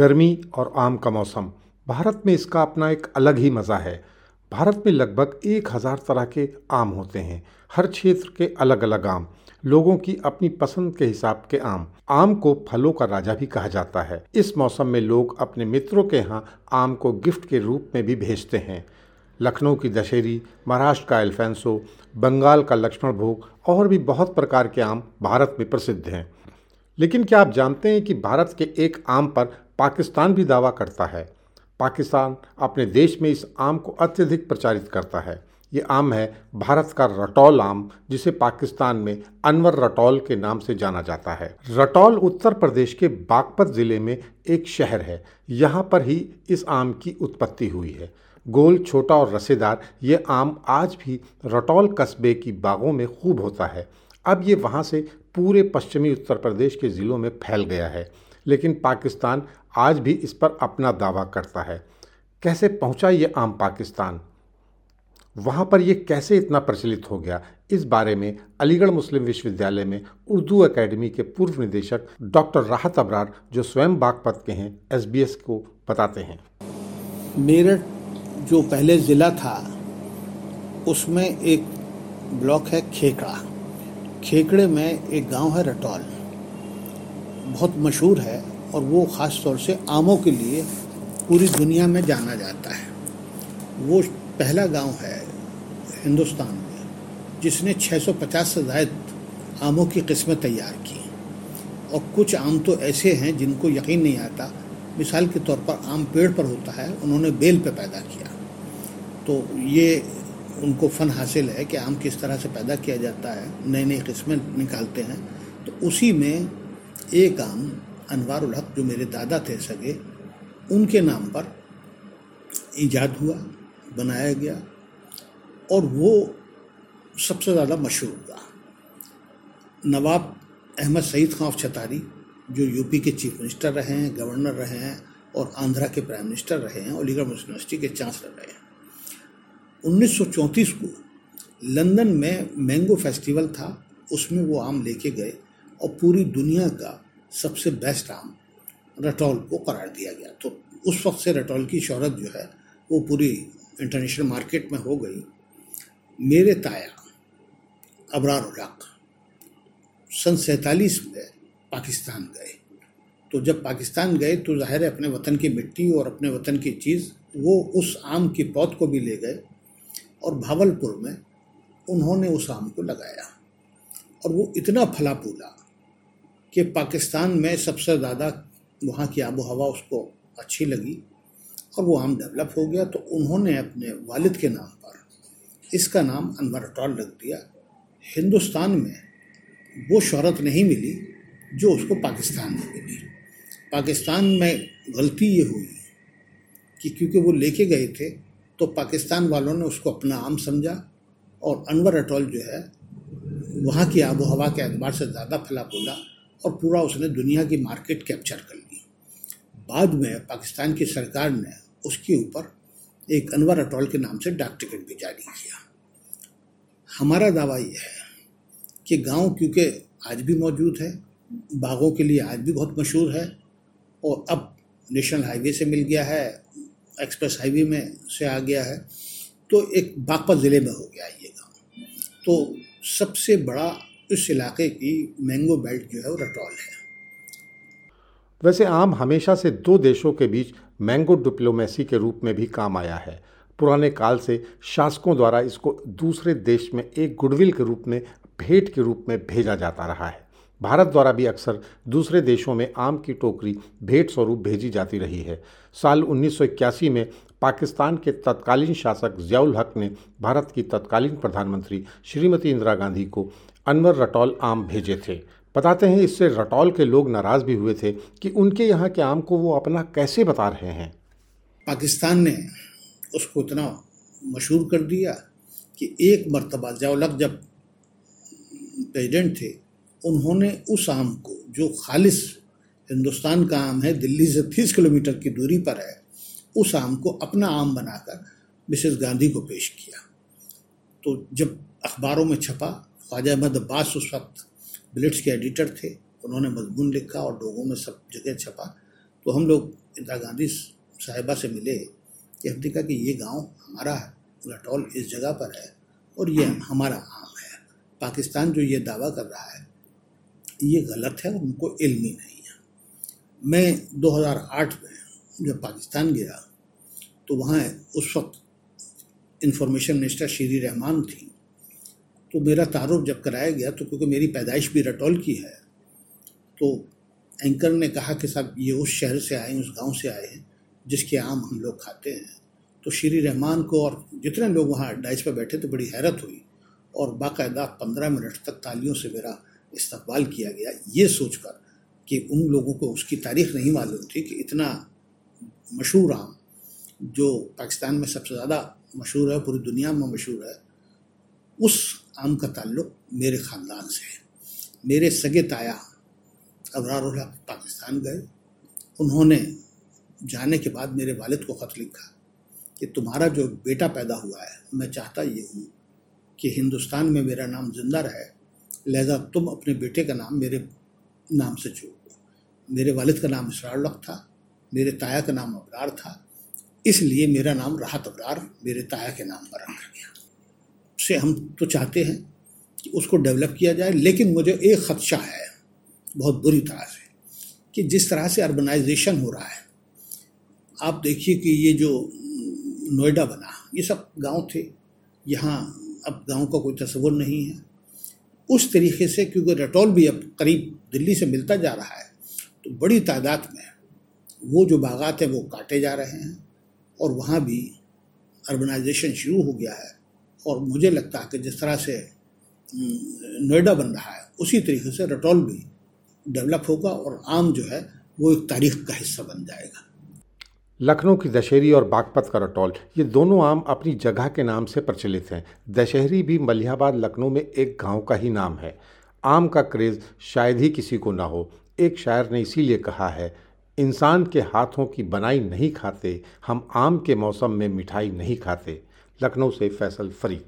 गर्मी और आम का मौसम। भारत में इसका अपना एक अलग ही मज़ा है। भारत में लगभग एक हज़ार तरह के आम होते हैं। हर क्षेत्र के अलग अलग आम। लोगों की अपनी पसंद के हिसाब के आम। आम को फलों का राजा भी कहा जाता है। इस मौसम में लोग अपने मित्रों के यहाँ आम को गिफ्ट के रूप में भी भेजते हैं। लखनऊ की दशहरी, महाराष्ट्र का एल्फेंसो, बंगाल का लक्ष्मण भोग और भी बहुत प्रकार के आम भारत में प्रसिद्ध हैं। लेकिन क्या आप जानते हैं कि भारत के एक आम पर पाकिस्तान भी दावा करता है? पाकिस्तान अपने देश में इस आम को अत्यधिक प्रचारित करता है। ये आम है भारत का रटौल आम, जिसे पाकिस्तान में अनवर रटौल के नाम से जाना जाता है। रटौल उत्तर प्रदेश के बागपत ज़िले में एक शहर है। यहाँ पर ही इस आम की उत्पत्ति हुई है। गोल, छोटा और रसेदार, ये आम आज भी रटौल कस्बे की बागों में खूब होता है। अब ये वहाँ से पूरे पश्चिमी उत्तर प्रदेश के ज़िलों में फैल गया है। लेकिन पाकिस्तान आज भी इस पर अपना दावा करता है। कैसे पहुँचा ये आम पाकिस्तान? वहाँ पर ये कैसे इतना प्रचलित हो गया? इस बारे में अलीगढ़ मुस्लिम विश्वविद्यालय में उर्दू एकेडमी के पूर्व निदेशक डॉक्टर राहत अबरार, जो स्वयं बागपत के हैं, एसबीएस को बताते हैं। मेरठ, जो पहले ज़िला था, उसमें एक ब्लॉक है खेकड़ा। खेकड़े में एक गाँव है रटौल। बहुत मशहूर है और वो ख़ास तौर से आमों के लिए पूरी दुनिया में जाना जाता है। वो पहला गाँव है हिंदुस्तान में, जिसने 650 से ज़ायद आमों की किस्में तैयार की। और कुछ आम तो ऐसे हैं जिनको यकीन नहीं आता। मिसाल के तौर पर आम पेड़ पर होता है, उन्होंने बेल पे पैदा किया। तो ये उनको फ़न हासिल है कि आम किस तरह से पैदा किया जाता है नई नई किस्में निकालते हैं तो उसी में एक आम अनवारुल हक, जो मेरे दादा थे सगे, उनके नाम पर ईजाद हुआ, बनाया गया, और वो सबसे ज़्यादा मशहूर हुआ। नवाब अहमद सईद खान छतारी, जो यूपी के चीफ मिनिस्टर रहे हैं, गवर्नर रहे हैं, और आंध्रा के प्राइम मिनिस्टर रहे हैं अलीगढ़ यूनिवर्सिटी के चांसलर रहे हैं। 1934 को लंदन में मैंगो फेस्टिवल था, उसमें वो आम लेके गए और पूरी दुनिया का सबसे बेस्ट आम रटौल को करार दिया गया। तो उस वक्त से रटौल की शहरत जो है, वो पूरी इंटरनेशनल मार्केट में हो गई। मेरे ताया, अबरार उलक, सन सैतालीस में पाकिस्तान गए। तो जब पाकिस्तान गए तो ज़ाहिर है अपने वतन की मिट्टी और अपने वतन की चीज़, वो उस आम की पौध को भी ले गए। और भावलपुर में उन्होंने उस आम को लगाया। और वो इतना फला फूला कि पाकिस्तान में सबसे ज़्यादा वहाँ की आबो हवा उसको अच्छी लगी और वो आम डेवलप हो गया। तो उन्होंने अपने वालिद के नाम पर इसका नाम अनवर अटॉल रख दिया। हिंदुस्तान में वो शहरत नहीं मिली जो उसको पाकिस्तान में मिली। पाकिस्तान में गलती ये हुई कि क्योंकि वो लेके गए थे तो पाकिस्तान वालों ने उसको अपना आम समझा और अनवर अटोल जो है, वहाँ की आबो हवा के अतबार से ज़्यादा फला फूला और पूरा उसने दुनिया की मार्केट कैप्चर कर ली। बाद में पाकिस्तान की सरकार ने उसके ऊपर एक अनवर अटोल के नाम से डाक टिकट भी जारी किया। हमारा दावा यह है कि गाँव क्योंकि आज भी मौजूद है, बागों के लिए आज भी बहुत मशहूर है और अब नेशनल हाईवे से मिल गया है एक्सप्रेस हाईवे में से आ गया है तो एक बागपत ज़िले में हो गया ये गाँव। तो सबसे बड़ा इस इलाके की मैंगो बेल्ट जो है वो रटौल है। वैसे आम हमेशा से दो देशों के बीच मैंगो डिप्लोमेसी के रूप में भी काम आया है। पुराने काल से शासकों द्वारा इसको दूसरे देश में एक गुडविल के रूप में, भेंट के रूप में भेजा जाता रहा है। भारत द्वारा भी अक्सर दूसरे देशों में आम की टोकरी भेंट स्वरूप भेजी जाती रही है। साल 1981 में पाकिस्तान के तत्कालीन शासक जियाउल हक ने भारत की तत्कालीन प्रधानमंत्री श्रीमती इंदिरा गांधी को अनवर रटौल आम भेजे थे। बताते हैं इससे रटौल के लोग नाराज़ भी हुए थे कि उनके यहाँ के आम को वो अपना कैसे बता रहे हैं। पाकिस्तान ने उसको इतना मशहूर कर दिया कि एक मरतबा जवलक जब प्रेसिडेंट थे उन्होंने उस आम को, जो खालिश हिंदुस्तान का आम है, दिल्ली से तीस किलोमीटर की दूरी पर है, उस आम को अपना आम बनाकर मिसेस गांधी को पेश किया। तो जब अखबारों में छपा, ख्वाजा अहमद अब्बास उस वक्त बिलिट्स के एडिटर थे, उन्होंने मजमून लिखा और लोगों में सब जगह छपा तो हम लोग इंदिरा गांधी साहिबा से मिले कि हमने कहा कि ये गाँव हमारा है रटौल इस जगह पर है और ये हमारा आम है। पाकिस्तान जो ये दावा कर रहा है ये गलत है, उनको इल्म ही नहीं है। मैं 2008 में जब पाकिस्तान गया तो वहाँ उस वक्त इंफॉर्मेशन मिनिस्टर शीरी रहमान थी। तो मेरा तारुफ जब कराया गया तो क्योंकि मेरी पैदाइश भी रटौल की है तो एंकर ने कहा कि साहब, ये उस शहर से आए, उस गाँव से आए हैं, जिसके आम हम लोग खाते हैं। तो श्री रहमान को और जितने लोग वहाँ डाइस पर बैठे थे बड़ी हैरत हुई और बाकायदा पंद्रह मिनट तक तालियों से मेरा इस्तकबाल किया गया, ये सोचकर कि उन लोगों को उसकी तारीख नहीं मालूम थी कि इतना मशहूर आम, जो पाकिस्तान में सबसे ज़्यादा मशहूर है, पूरी दुनिया में मशहूर है, उस आम का ताल्लुक मेरे ख़ानदान से है। मेरे सगे ताया अबरार पाकिस्तान गए। उन्होंने जाने के बाद मेरे वालिद को ख़त लिखा कि तुम्हारा जो बेटा पैदा हुआ है, मैं चाहता ये हूँ कि हिंदुस्तान में मेरा नाम ज़िंदा रहे लिहाजा तुम अपने बेटे का नाम मेरे नाम से जोड़ दो। मेरे वालिद का नाम इसरार था, मेरे ताया का नाम अबरार था, इसलिए मेरा नाम राहत अबरार, मेरे ताया के नाम पर रखा गया। से हम तो चाहते हैं कि उसको डेवलप किया जाए, लेकिन मुझे एक खदशा है, बहुत बुरी तरह से, कि जिस तरह से अर्बनाइजेशन हो रहा है, आप देखिए कि ये जो नोएडा बना, ये सब गाँव थे, यहाँ अब गाँव का कोई तस्वुर नहीं है। उस तरीके से, क्योंकि रटौल भी अब करीब दिल्ली से मिलता जा रहा है तो बड़ी तादाद में वो जो बागात हैं वो काटे जा रहे हैं और वहाँ भी अर्बनाइजेशन शुरू हो गया है। और मुझे लगता है कि जिस तरह से नोएडा बन रहा है, उसी तरीके से रटौल भी डेवलप होगा और आम जो है वो एक तारीख का हिस्सा बन जाएगा। लखनऊ की दशहरी और बागपत का रटौल। ये दोनों आम अपनी जगह के नाम से प्रचलित हैं। दशहरी भी मलिहाबाद लखनऊ में एक गाँव का ही नाम है। आम का क्रेज़ शायद ही किसी को ना हो, एक शायर ने इसीलिए कहा है, इंसान के हाथों की बनाई नहीं खाते, हम आम के मौसम में मिठाई नहीं खाते। लखनऊ से फैसल फरीद।